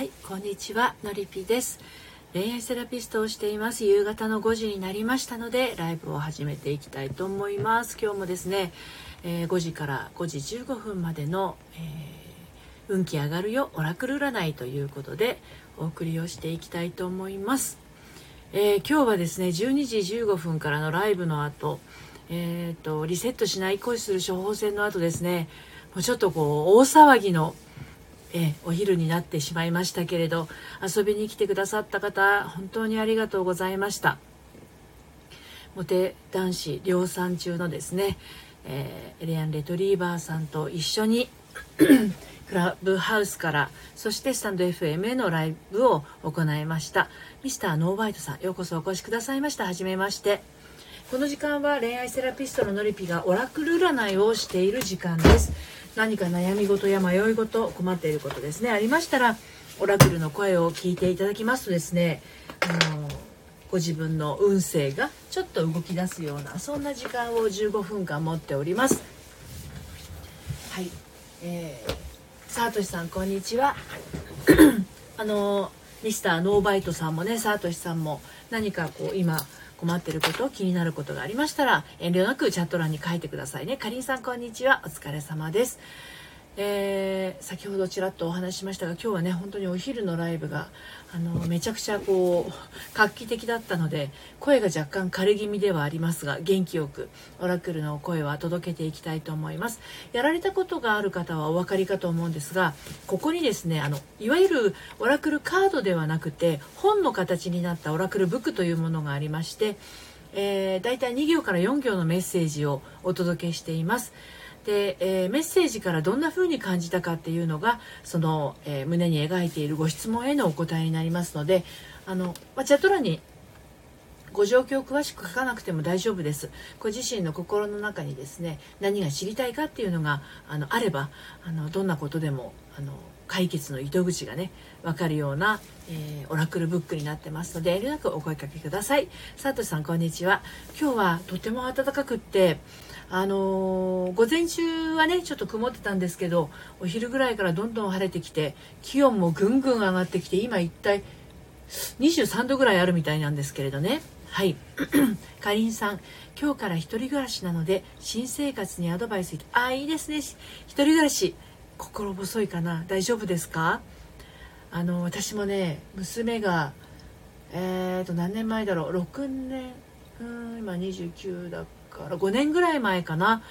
はいこんにちはのりぴです。恋愛セラピストをしています。夕方の5時になりましたのでライブを始めていきたいと思います。今日もですね、えー、5時から5時15分までの、えー、運気上がるよオラクル占いということでお送りをしていきたいと思います、えー、今日はですね12時15分からのライブの後えーと、リセットしない恋する処方箋の後ですねもうちょっとこう大騒ぎのえお昼になってしまいましたけれど遊びに来てくださった方本当にありがとうございました。モテ男子量産中のですね、えー、エレアン・レトリーバーさんと一緒に クラブハウスからそしてスタンド FM へのライブを行いました。ミスターノーバイトさんようこそお越しくださいました。はじめまして。この時間は恋愛セラピストののりぴがオラクル占いをしている時間です。何か悩み事や迷い事困っていることですね。ありましたらオラクルの声を聞いていただきますとですねあのご自分の運勢がちょっと動き出すようなそんな時間を15分間持っております。はい、えー、サートシさんこんにちは。あのミスターノーバイトさんもねサートシさんも何かこう今困ってること気になることがありましたら遠慮なくチャット欄に書いてくださいね。かりんさんこんにちは。お疲れ様です。えー、先ほどちらっとお話しましたが今日はね本当にお昼のライブがあのめちゃくちゃこう画期的だったので声が若干枯れ気味ではありますが元気よくオラクルの声は届けていきたいと思いますやられたことがある方はお分かりかと思うんですがここにですねあのいわゆるオラクルカードではなくて本の形になったオラクルブックというものがありましてえー、だいたい2行から4行のメッセージをお届けしています。で、えー、メッセージからどんな風に感じたかっていうのがその、えー、胸に描いているご質問へのお答えになりますのであの、まあ、チャット欄にご状況を詳しく書かなくても大丈夫です。ご自身の心の中にですね何が知りたいかっていうのがあのあればあのどんなことでもあの解決の糸口がね分かるような、えー、オラクルブックになってますので遠慮なくお声かけください。佐藤さんこんにちは。今日はとても暖かくってあのー、午前中はねちょっと曇ってたんですけどお昼ぐらいからどんどん晴れてきて気温もぐんぐん上がってきて今一体23度ぐらいあるみたいなんですけれどね。はい。かりんさん今日から一人暮らしなので新生活にアドバイスあいいですね。一人暮らし心細いかな。大丈夫ですか？あの私もね娘がえー、と何年前だろう。6年うん今29だから5年ぐらい前かな。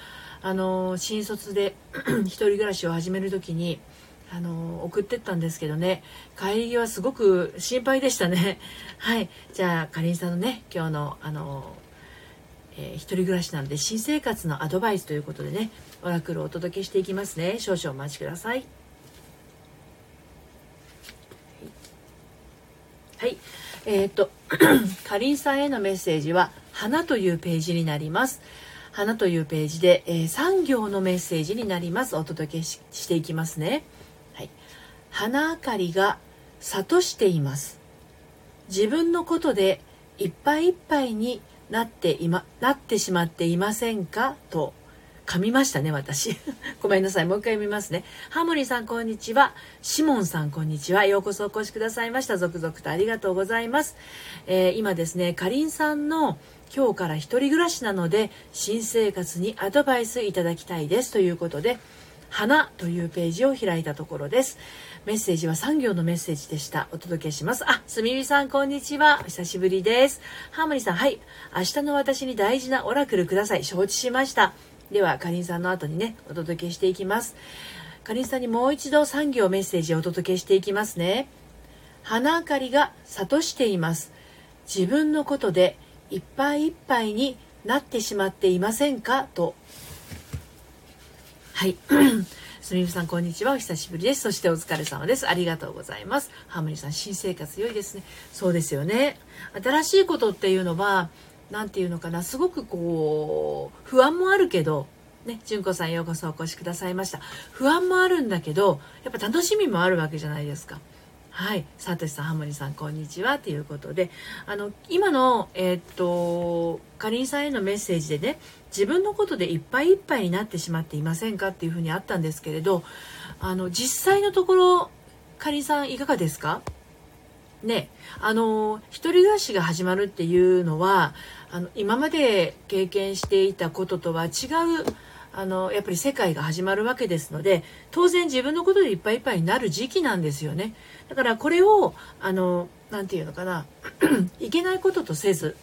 あの新卒で 一人暮らしを始める時にあの送ってったんですけどね。帰り際すごく心配でしたね。はい。じゃあかりんさんのね今日のあの、えー、一人暮らしなので新生活のアドバイスということでねオラクルをお届けしていきますね。少々お待ちください。はい、えっ、と かりんさんへのメッセージは花というページになります。花というページで、えー、3行のメッセージになります。お届けしていきますね。はい。花明かりが諭しています。自分のことでいっぱいいっぱいになって今なってしまっていませんか？と噛みましたね、私。ごめんなさい。もう一回読みますね。ハモニーさん、こんにちは。シモンさん、こんにちは。ようこそお越しくださいました。続々とありがとうございます。えー、今ですね、かりんさんの今日から一人暮らしなので、新生活にアドバイスいただきたいです。ということで、花というページを開いたところです。メッセージは3行のメッセージでした。お届けします。あ、すみみさん、こんにちは。お久しぶりです。ハーモニーさん、はい。明日の私に大事なオラクルください。承知しました。ではかりんさんの後にねお届けしていきますかりんさんにもう一度3行メッセージをお届けしていきますね花明かりが諭しています自分のことでいっぱいいっぱいになってしまっていませんか？と。はい。すみみさんこんにちは。お久しぶりです。そしてお疲れ様です。ありがとうございます。ハーモニーさん新生活良いですね。そうですよね。新しいことっていうのは何て言うのかな。すごくこう不安もあるけどね純子さんようこそお越しくださいました。不安もあるんだけどやっぱ楽しみもあるわけじゃないですか。はい、サトシさん、ハモリさん、こんにちは。ということで、あの、今の、えー、っと、かりんさんへのメッセージでね、自分のことでいっぱいいっぱいになってしまっていませんかっていうふうにあったんですけれど、あの、実際のところ、かりんさんいかがですか？ね、あの一人暮らしが始まるっていうのはあの今まで経験していたこととは違うあのやっぱり世界が始まるわけですので当然自分のことでいっぱいいっぱいになる時期なんですよねだからこれをあの何て言うのかな いけないこととせず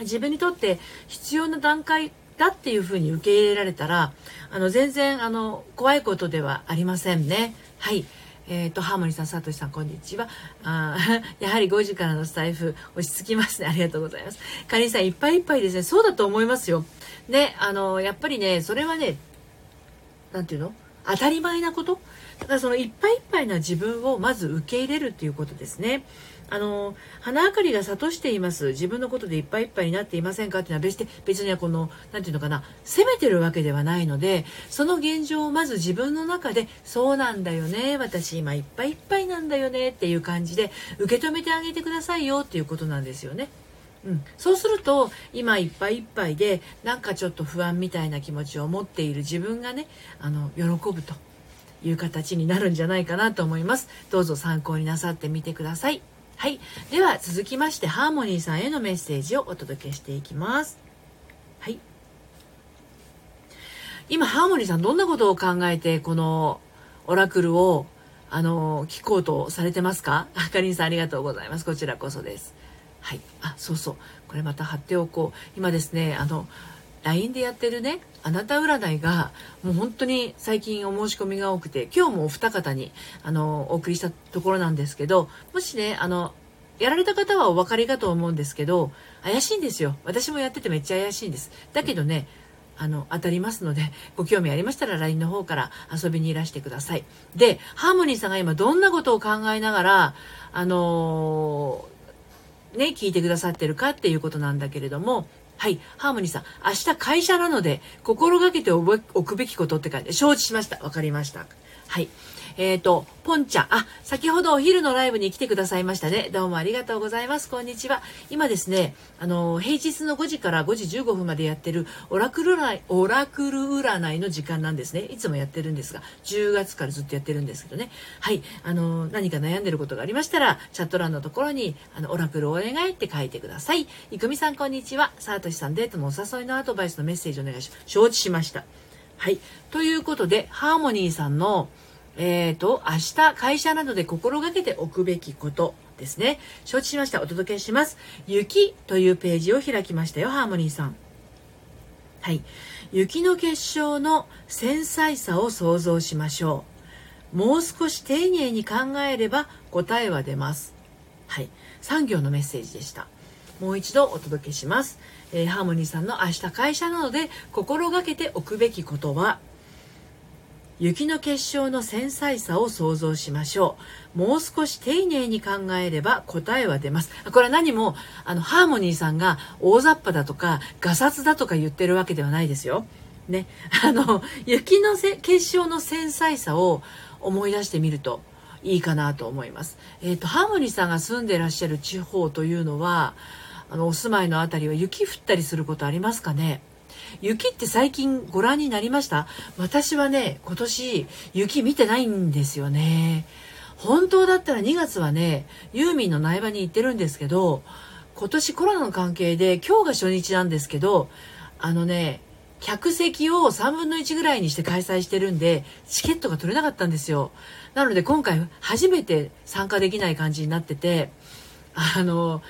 自分にとって必要な段階だっていうふうに受け入れられたらあの全然あの怖いことではありませんね。はいえっ、ー、と、ハーモニーさん、サトシさん、こんにちは。あ やはり5時からのスタイフ、落ち着きますね。ありがとうございます。かりんさん、いっぱいいっぱいですね。そうだと思いますよ。で、あの、やっぱりね、それはね、なんていうの？当たり前なこと？だからそのいっぱいいっぱいな自分をまず受け入れるっていうことですね。あの花明かりが諭しています自分のことでいっぱいいっぱいになっていませんかっていうのは別で別にはこの何て言うのかな？責めてるわけではないのでその現状をまず自分の中でそうなんだよね私今いっぱいいっぱいなんだよねっていう感じで受け止めてあげてくださいよっていうことなんですよね。うん、そうすると今いっぱいいっぱいでなんかちょっと不安みたいな気持ちを持っている自分がねあの喜ぶという形になるんじゃないかなと思います。どうぞ参考になさってみてください。はい。では続きましてハーモニーさんへのメッセージをお届けしていきます。はい。今ハーモニーさんどんなことを考えてこのオラクルをあの聞こうとされてますか？あかりんさんありがとうございます。こちらこそです。はい。あ、そうそう。これまた貼っておこう。今ですね、あの、LINE でやってるね、あなた占いが、もう本当に最近お申し込みが多くて、今日もお二方に、あの、お送りしたところなんですけど、もしね、あの、やられた方はお分かりかと思うんですけど、怪しいんですよ。私もやっててめっちゃ怪しいんです。だけどね、あの、当たりますので、ご興味ありましたら LINE の方から遊びにいらしてください。で、ハーモニーさんが今どんなことを考えながら、あのーね、聞いてくださってるかっていうことなんだけれども、はい。ハーモニーさん、明日会社なので、心がけておくべきことって書いて、承知しました。わかりました。はい。えっ、ー、と、ポンちゃん。あ、先ほどお昼のライブに来てくださいましたね。どうもありがとうございます。こんにちは。今ですね、あの、平日の5時から5時15分までやってるオラクル占い、オラクル占いの時間なんですね。いつもやってるんですが、10月からずっとやってるんですけどね。はい。あの、何か悩んでることがありましたら、チャット欄のところに、あの、オラクルお願いって書いてください。いくみさん、こんにちは。さあとしさん、デートのお誘いのアドバイスのメッセージお願いします。承知しました。はい。ということで、ハーモニーさんの、えっ、ー、と、明日会社などで心がけておくべきことですね。承知しました。お届けします。雪というページを開きましたよ、ハーモニーさん。はい。雪の結晶の繊細さを想像しましょう。もう少し丁寧に考えれば答えは出ます。はい。産業のメッセージでした。もう一度お届けします。えー、ハーモニーさんの明日会社などで心がけておくべきことは、雪の結晶の繊細さを想像しましょう。もう少し丁寧に考えれば答えは出ます。これは何も、あの、ハーモニーさんが大雑把だとか、ガサツだとか言ってるわけではないですよ。ね。あの、雪の結晶の繊細さを思い出してみるといいかなと思います。えっ、ー、と、ハーモニーさんが住んでらっしゃる地方というのは、あの、お住まいのあたりは雪降ったりすることありますかね？雪って最近ご覧になりました？私はね、今年雪見てないんですよね。本当だったら2月はね、ユーミンの苗場に行ってるんですけど、今年コロナの関係で今日が初日なんですけど、あのね、客席を3分の1ぐらいにして開催してるんで、チケットが取れなかったんですよ。なので今回初めて参加できない感じになってて、あの、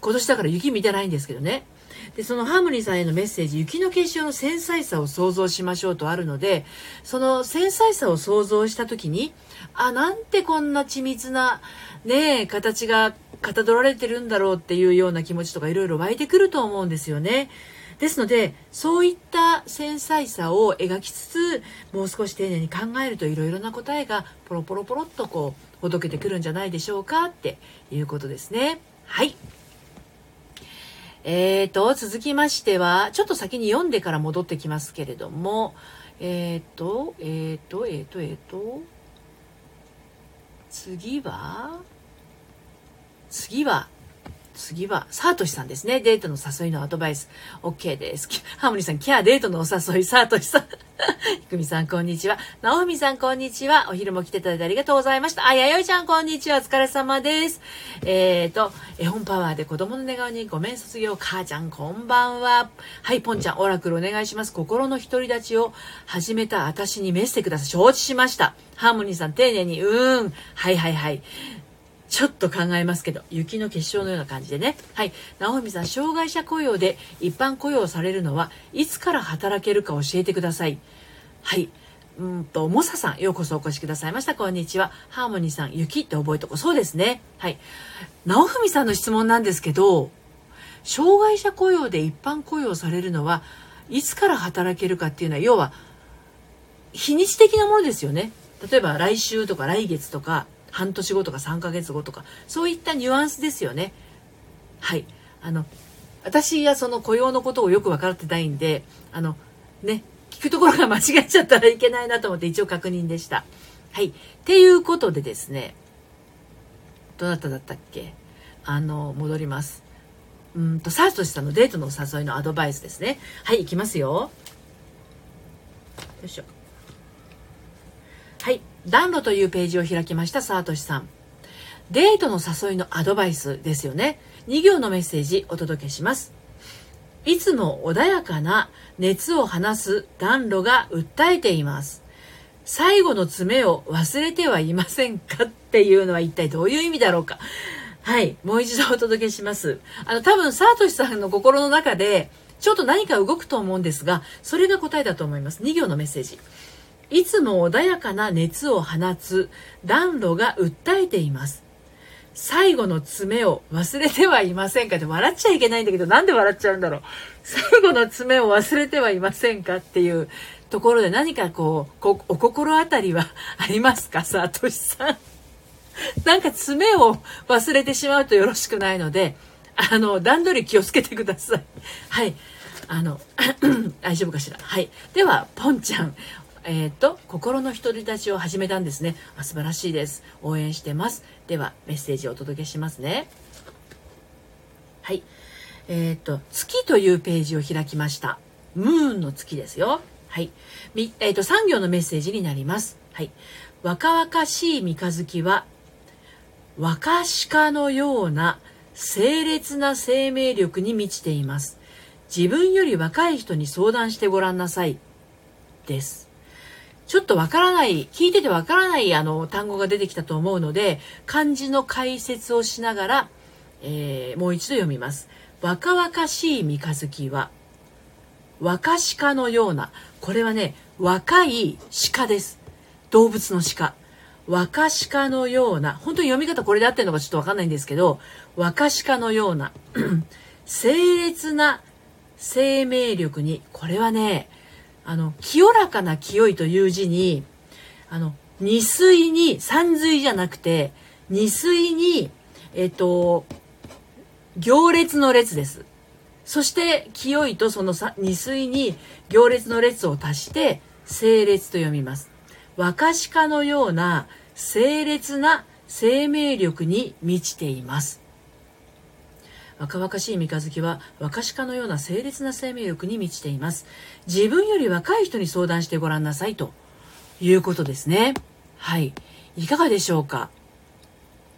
今年だから雪見てないんですけどね。で、そのハーモニーさんへのメッセージ、雪の結晶の繊細さを想像しましょうとあるので、その繊細さを想像した時に、あ、なんてこんな緻密な、ね形がかたどられてるんだろうっていうような気持ちとかいろいろ湧いてくると思うんですよね。ですので、そういった繊細さを描きつつ、もう少し丁寧に考えるといろいろな答えがポロポロポロっとこう、ほどけてくるんじゃないでしょうかっていうことですね。はい。えーと、続きましては、ちょっと先に読んでから戻ってきますけれども、えーと、えーと、えーと、えーと、次は、次は、次は、サートシさんですね。デートの誘いのアドバイス。OK です。ハーモニーさん、キャーデートのお誘い、サートシさん。ひくみさん、こんにちは。なおみさん、こんにちは。お昼も来ていただいてありがとうございました。あ、やよいちゃん、こんにちは。お疲れ様です。えーと、絵本パワーで子供の寝顔にごめん卒業。母ちゃん、こんばんは。はい、ポンちゃん、オラクルお願いします。心の独り立ちを始めた私にメッセください。承知しました。ハーモニーさん、丁寧に、うーん。はいはいはい。ちょっと考えますけど、雪の結晶のような感じでね。はい。直美さん、障害者雇用で一般雇用されるのはいつから働けるか教えてください。はい。うんと、モサさん、ようこそお越しくださいました。こんにちは。ハーモニーさん、雪って覚えとこ。そうですね。はい。直文さんの質問なんですけど、障害者雇用で一般雇用されるのはいつから働けるかっていうのは、要は、日にち的なものですよね。例えば来週とか来月とか、半年後とか3ヶ月後とかそういったニュアンスですよねはいあの私はその雇用のことをよく分かってないんであのね聞くところが間違えちゃったらいけないなと思って一応確認でした。はい。っていうことでですねどなただったっけ？あの戻ります。うんとサートシさんのデートの誘いのアドバイスですね。はい行きますよ。よいしょ。はい。暖炉というページを開きましたサートシさん。デートの誘いのアドバイスですよね。2行のメッセージお届けします。いつも穏やかな熱を放す暖炉が訴えています。最後の爪を忘れてはいませんかっていうのは一体どういう意味だろうか。はい。もう一度お届けします。あの、多分、サートシさんの心の中で、ちょっと何か動くと思うんですが、それが答えだと思います。2行のメッセージ。いつも穏やかな熱を放つ暖炉が訴えています。最後の爪を忘れてはいませんかって笑っちゃいけないんだけど、なんで笑っちゃうんだろう。最後の爪を忘れてはいませんかっていうところで何かこう、こお心当たりはありますか？さとしさん。なんか爪を忘れてしまうとよろしくないので、あの、段取り気をつけてください。はい。あの、大丈夫かしら？はい。では、ポンちゃん、えっ、ー、と、心の独り立ちを始めたんですね。あ素晴らしいです。応援してます。では、メッセージをお届けしますね。はい。えっ、と、月というページを開きました。ムーンの月ですよ。はい。みえっ、と、産業のメッセージになります。はい。若々しい三日月は、若鹿のような清烈な生命力に満ちています。自分より若い人に相談してごらんなさい。です。ちょっとわからない、聞いててわからないあの単語が出てきたと思うので、漢字の解説をしながら、えー、もう一度読みます。若々しい三日月は、若鹿のような、これはね、若い鹿です。動物の鹿。若鹿のような、本当に読み方これで合ってるのかちょっとわかんないんですけど、若鹿のような、清烈な生命力に、これはね、あの、清らかな清いという字に、あの、二水に、三水じゃなくて、二水に、えっと、行列の列です。そして、清いとその二水に行列の列を足して、整列と読みます。若鹿のような清烈な生命力に満ちています。若々しい三日月は若鹿のような清烈な生命力に満ちています。自分より若い人に相談してごらんなさいということですね。はい。いかがでしょうか？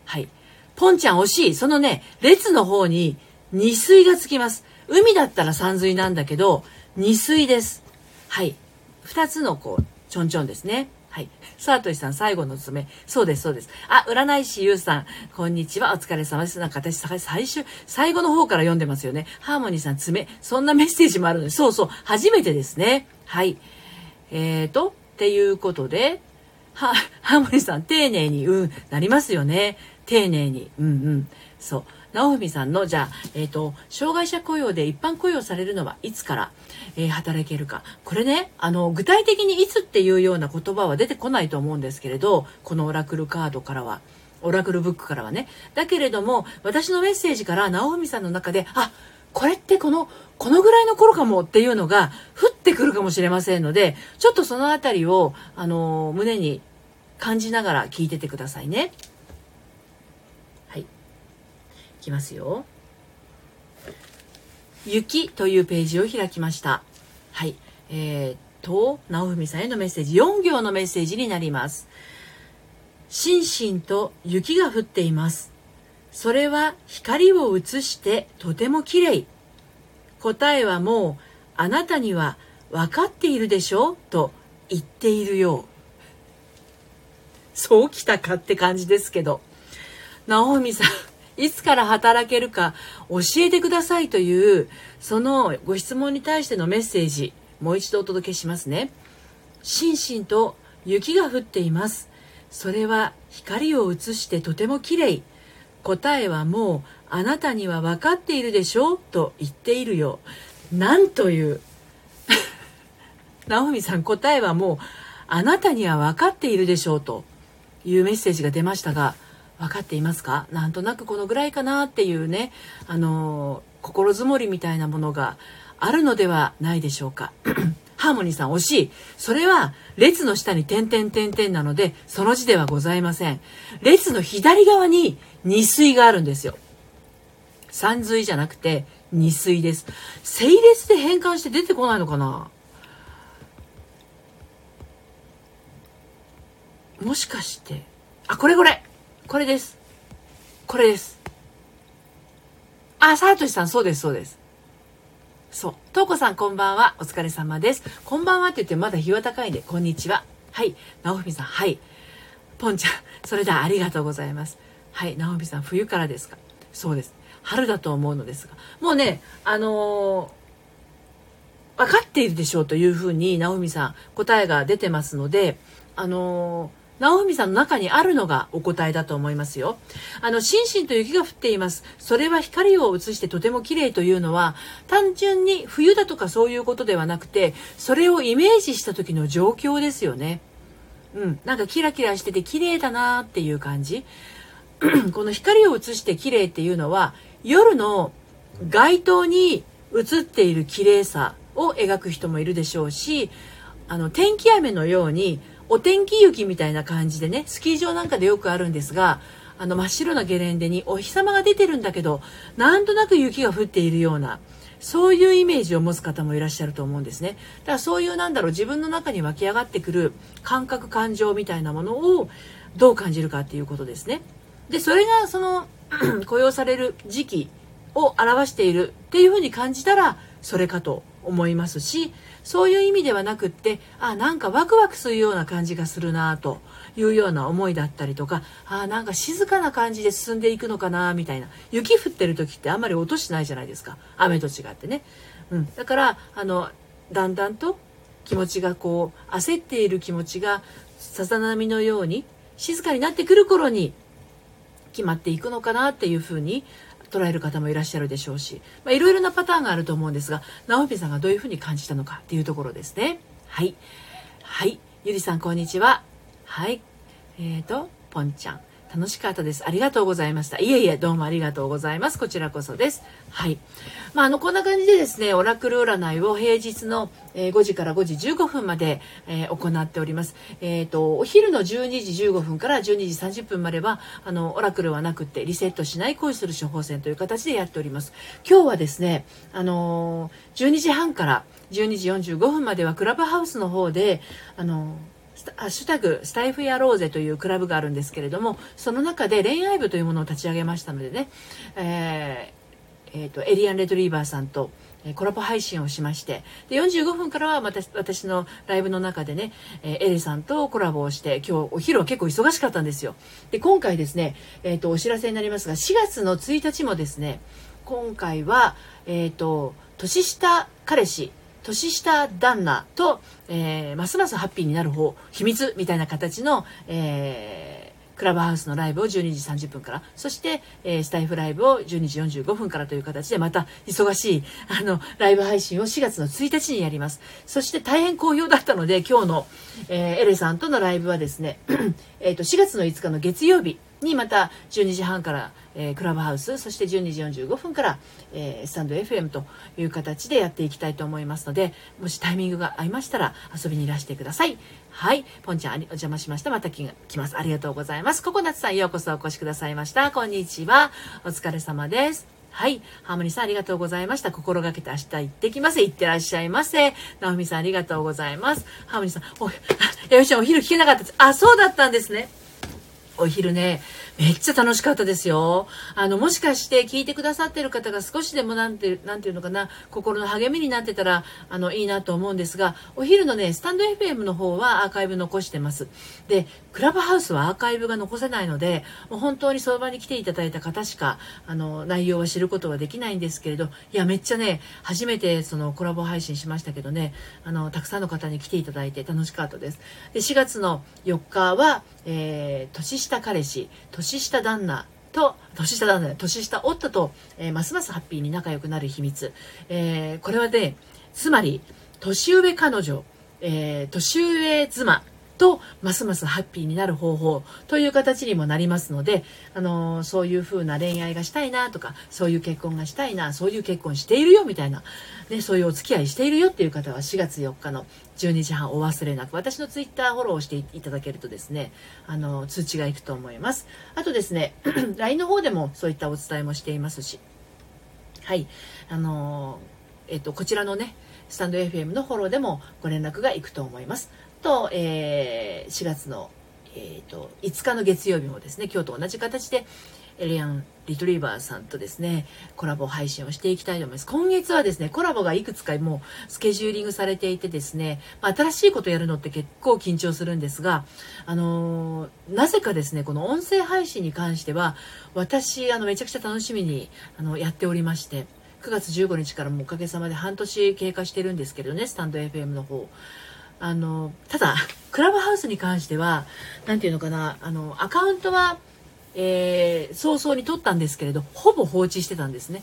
はい。ポンちゃん惜しい。そのね、列の方に二水がつきます。海だったら三水なんだけど、二水です。はい。二つのこう、ちょんちょんですね。はい。サートシさん、最後の爪。そうです、そうです。あ、占い師ゆうさん、こんにちは。お疲れ様です。なんか私、最終、最後の方から読んでますよね。ハーモニーさん、爪。そんなメッセージもあるので、そうそう、初めてですね。はい。えーと、っていうことで、は、ハーモニーさん、丁寧に、うん、なりますよね。丁寧に。うんうん。そう。直文さんの、じゃあ、えっ、ー、と、障害者雇用で一般雇用されるのはいつから、えー、働けるか。これね、あの、具体的にいつっていうような言葉は出てこないと思うんですけれど、このオラクルカードからは。オラクルブックからはね。だけれども、私のメッセージから直文さんの中で、あ、これってこの、このぐらいの頃かもっていうのが降ってくるかもしれませんので、ちょっとそのあたりを、あの、胸に感じながら聞いててくださいね。はい。いきますよ。雪というページを開きました。はい。えー、と、直文さんへのメッセージ、4行のメッセージになります。心身と雪が降っています。それは光を映してとても綺麗。答えはもうあなたには分かっているでしょ？うと言っているよう。そうきたかって感じですけど。直美さん、いつから働けるか教えてくださいという、そのご質問に対してのメッセージ、もう一度お届けしますね。心身と雪が降っています。それは光を映してとても綺麗。答えはもうあなたには分かっているでしょ？うと言っているよ。なんという。直美さん答えはもうあなたには分かっているでしょうというメッセージが出ましたが、分かっていますか？なんとなくこのぐらいかなっていうね、あの心づもりみたいなものがあるのではないでしょうか。ハーモニーさん惜しい。それは列の下に点々点々なので、その字ではございません。列の左側に二水があるんですよ。三髄じゃなくて二水です。整列で変換して出てこないのかな？もしかして、あ、これこれこれです。これです。あ、サートシさん、そうです、そうです。そう。とうこさん、こんばんは。お疲れ様です。こんばんはって言ってまだ日は高いんで、こんにちは。はい。なおみさん、はい。ぽんちゃん、それではありがとうございます。はい。なおみさん、冬からですか？そうです。春だと思うのですが。もうね、あのー、分かっているでしょうというふうに、なおみさん、答えが出てますので、あのー直文さんの中にあるのがお答えだと思いますよ。あの、心身と雪が降っています。それは光を映してとても綺麗というのは、単純に冬だとかそういうことではなくて、それをイメージした時の状況ですよね。うん。なんかキラキラしてて綺麗だなっていう感じ。この光を映して綺麗っていうのは、夜の街灯に映っている綺麗さを描く人もいるでしょうし、あの、天気雨のようにお天気雪みたいな感じでね、スキー場なんかでよくあるんですが、あの真っ白なゲレンデにお日様が出てるんだけど、なんとなく雪が降っているような、そういうイメージを持つ方もいらっしゃると思うんですね。だからそういうなんだろう、自分の中に湧き上がってくる感覚、感情みたいなものをどう感じるかっていうことですね。で、それがその 雇用される時期を表しているっていうふうに感じたら、それかと思いますし、そういう意味ではなくってあなんかワクワクするような感じがするなというような思いだったりとかあなんか静かな感じで進んでいくのかなみたいな。雪降ってる時ってあんまり音しないじゃないですか。雨と違ってね、うん、だからあのだんだんと気持ちがこう焦っている気持ちがさざ波のように静かになってくる頃に決まっていくのかなっていうふうに捉える方もいらっしゃるでしょうし、まあ、いろいろなパターンがあると思うんですが、直美さんがどういうふうに感じたのかっていうところですね。はい。はい。ゆりさん、こんにちは。はい。えっ、ー、と、ぽんちゃん。楽しかったです。ありがとうございました。いえいえ、どうもありがとうございます。こちらこそです。はい。まあ、あの、こんな感じでですね、オラクル占いを平日の、えー、5時から5時15分まで、えー、行っております。えっ、ー、と、お昼の12時15分から12時30分までは、あの、オラクルはなくて、リセットしない恋する処方箋という形でやっております。今日はですね、あの12時半から12時45分まではクラブハウスの方で、あのハッシュタグスタイフやろうぜというクラブがあるんですけれどもその中で恋愛部というものを立ち上げましたのでね、えーえーと、エリアン・レトリーバーさんとコラボ配信をしましてで45分からはまた私のライブの中でね、えー、エレさんとコラボをして今日お昼は結構忙しかったんですよ。で今回ですね、えーと、お知らせになりますが4月の1日もですね今回は、えーと年下彼氏年下旦那と、えー、ますますハッピーになる方、秘密みたいな形の、えー、クラブハウスのライブを12時30分から、そして、えー、スタイフライブを12時45分からという形で、また忙しい、あの、ライブ配信を4月の1日にやります。そして大変好評だったので、今日の、えー、エレさんとのライブはですね、えっと、4月の5日の月曜日にまた12時半から、えー、クラブハウスそして12時45分から、えー、スタンド FM という形でやっていきたいと思いますのでもしタイミングが合いましたら遊びにいらしてくださいはいポンちゃんお邪魔しましたまた来ますありがとうございますココナツさんようこそお越しくださいましたこんにちはお疲れ様ですはい。ハーモニーさんありがとうございました。心がけて明日行ってきます。行ってらっしゃいませ。ナオミさんありがとうございます。ハーモニーさん、お、やよしちゃんお昼聞けなかったです。あ、そうだったんですね。お昼ね、めっちゃ楽しかったですよ。あの、もしかして聞いてくださってる方が少しでもなんて、なんていうのかな、心の励みになってたら、あの、いいなと思うんですが、お昼のね、スタンド FM の方はアーカイブ残してます。で、クラブハウスはアーカイブが残せないので、もう本当にその場に来ていただいた方しか、あの、内容は知ることはできないんですけれど、いや、めっちゃね、初めてそのコラボ配信しましたけどね、あの、たくさんの方に来ていただいて楽しかったです。で、4月の4日は、えー、年下彼氏、年下旦那、と年下旦那年下夫と、えー、ますますハッピーに仲良くなる秘密、えー、これはねつまり年上彼女、えー、年上妻。とますますハッピーになる方法という形にもなりますので、あのー、そういう風な恋愛がしたいなとかそういう結婚がしたいなそういう結婚しているよみたいな、ね、そういうお付き合いしているよっていう方は4月4日の12時半お忘れなく私のツイッターフォローしていただけるとですねあの通知がいくと思います。あとですね LINE の方でもそういったお伝えもしていますしはいあのえっとこちらのねスタンド FM のフォローでもご連絡がいくと思います。と、えー、4月の、えーと、5日の月曜日もですね今日と同じ形でエリアン・リトリーバーさんとですねコラボ配信をしていきたいと思います。今月はですねコラボがいくつかもうスケジューリングされていてですね、まあ、新しいことやるのって結構緊張するんですがあのー、なぜかですねこの音声配信に関しては私あのめちゃくちゃ楽しみにあのやっておりまして9月15日からもおかげさまで半年経過してるんですけどねスタンド FM の方。あのただクラブハウスに関しては何て言うのかなあのアカウントは、えー、早々に取ったんですけれどほぼ放置してたんですね。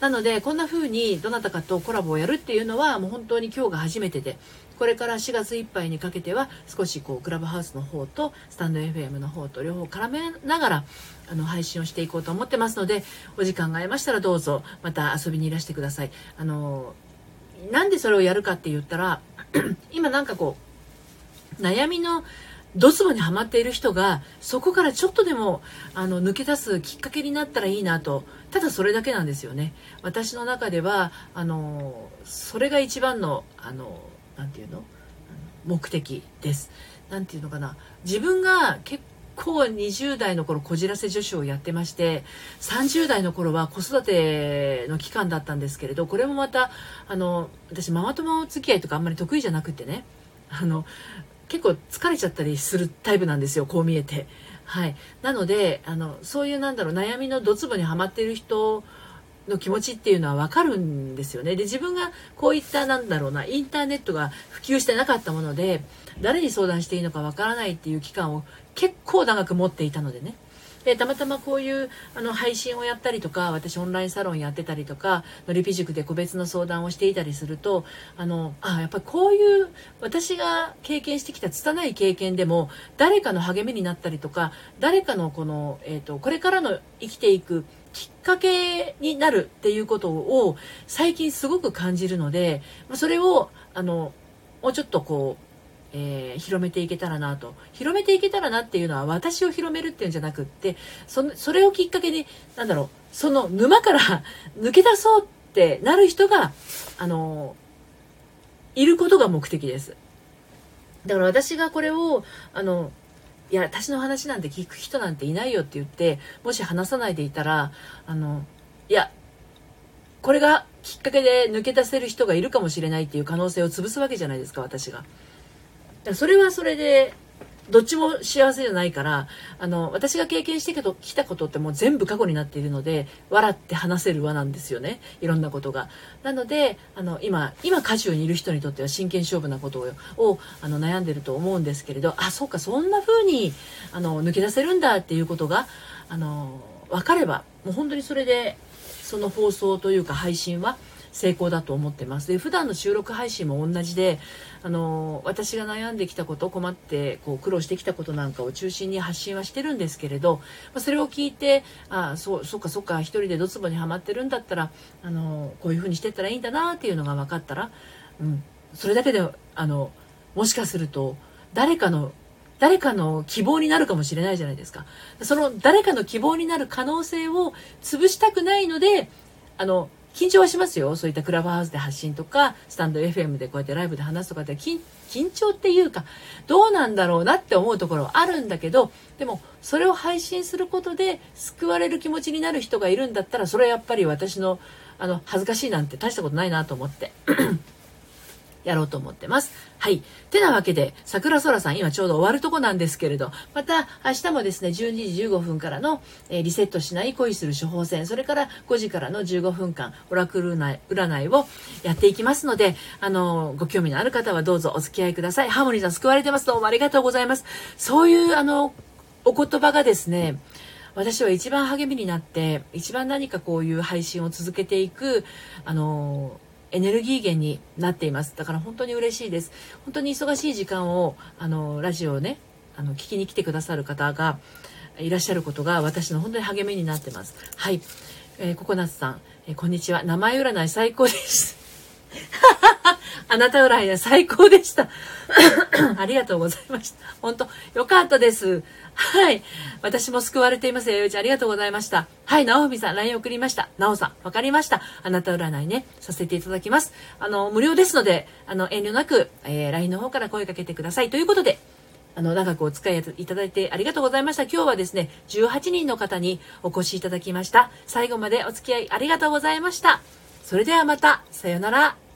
なのでこんな風にどなたかとコラボをやるっていうのはもう本当に今日が初めてでこれから4月いっぱいにかけては少しこうクラブハウスの方とスタンド FM の方と両方絡めながらあの配信をしていこうと思ってますのでお時間がありましたらどうぞまた遊びにいらしてください。あのなんでそれをやるかって言ったら 今なんかこう悩みのドツボにはまっている人がそこからちょっとでもあの抜け出すきっかけになったらいいなと。ただそれだけなんですよね。私の中ではあのそれが一番のあのなて言うの？目的です。何て言うのかな。自分が結構20代の頃こじらせ女子をやってまして30代の頃は子育ての期間だったんですけれどこれもまたあの私ママ友付き合いとかあんまり得意じゃなくてねあの結構疲れちゃったりするタイプなんですよこう見えて。はい、なのであのそういうなんだろう悩みのドツボにはまっている人の気持ちっていうのは分かるんですよね。で自分がこういったなんだろうなインターネットが普及してなかったもので誰に相談していいのか分からないっていう期間を結構長く持っていたのでね。でたまたまこういうあの配信をやったりとか私オンラインサロンやってたりとかのりぴ塾で個別の相談をしていたりするとあのあやっぱりこういう私が経験してきた拙い経験でも誰かの励みになったりとか誰かのこの、えーと、とこれからの生きていくきっかけになるっていうことを最近すごく感じるのでそれをあのもうちょっとこうえー、広めていけたらなと広めていけたらなっていうのは私を広めるっていうんじゃなくってそそれをきっかけになんだろうその沼から 抜け出そうってなる人があのいることが目的ですだから私がこれをあのいや私の話なんて聞く人なんていないよって言ってもし話さないでいたらあのいやこれがきっかけで抜け出せる人がいるかもしれないっていう可能性を潰すわけじゃないですか私が。それはそれでどっちも幸せじゃないからあの私が経験してきたことってもう全部過去になっているので笑って話せる輪なんですよねいろんなことが。なのであの今今渦中にいる人にとっては真剣勝負なことををあの悩んでると思うんですけれどあそうかそんな風にあに抜け出せるんだっていうことがあの分かればもう本当にそれでその放送というか配信は成功だと思ってますで普段の収録配信も同じであの私が悩んできたこと困ってこう苦労してきたことなんかを中心に発信はしてるんですけれど、まそれを聞いてあそうそっかそっか一人でドツボにはまってるんだったらあのこういうふうにしてったらいいんだなっていうのが分かったら、うん、それだけであのもしかすると誰かの誰かの希望になるかもしれないじゃないですか。その誰かの希望になる可能性を潰したくないので、あの緊張はしますよ。そういったクラブハウスで発信とかスタンド FM でこうやってライブで話すとかって緊張っていうかどうなんだろうなって思うところはあるんだけどでもそれを配信することで救われる気持ちになる人がいるんだったらそれはやっぱり私のあの恥ずかしいなんて大したことないなと思って。やろうと思ってます。はい。てなわけで、桜空さん、今ちょうど終わるとこなんですけれど、また明日もですね、12時15分からの、えー、リセットしない恋する処方箋、それから5時からの15分間、オラクル占いをやっていきますので、あの、ご興味のある方はどうぞお付き合いください。ハーモニーさん救われてます。どうもありがとうございます。そういう、あの、お言葉がですね、私は一番励みになって一番何かこういう配信を続けていくあのエネルギー源になっています。だから本当に嬉しいです。本当に忙しい時間をあのラジオをねあの聞きに来てくださる方がいらっしゃることが私の本当に励みになってます。はい、えー、ココナッツさん、えー、こんにちは。名前占い最高です。あなた占いは最高でした ありがとうございました本当よかったですはい。私も救われています。よいちゃん、ありがとうございました。はい、なおみさん、LINE 送りました。なおさん、わかりました。あなた占いね、させていただきます。あの、無料ですので、あの、遠慮なく、えー、LINE の方から声かけてください。ということで、あの、長くお使いいただいてありがとうございました。今日はですね、18人の方にお越しいただきました。最後までお付き合いありがとうございました。それではまた、さようなら。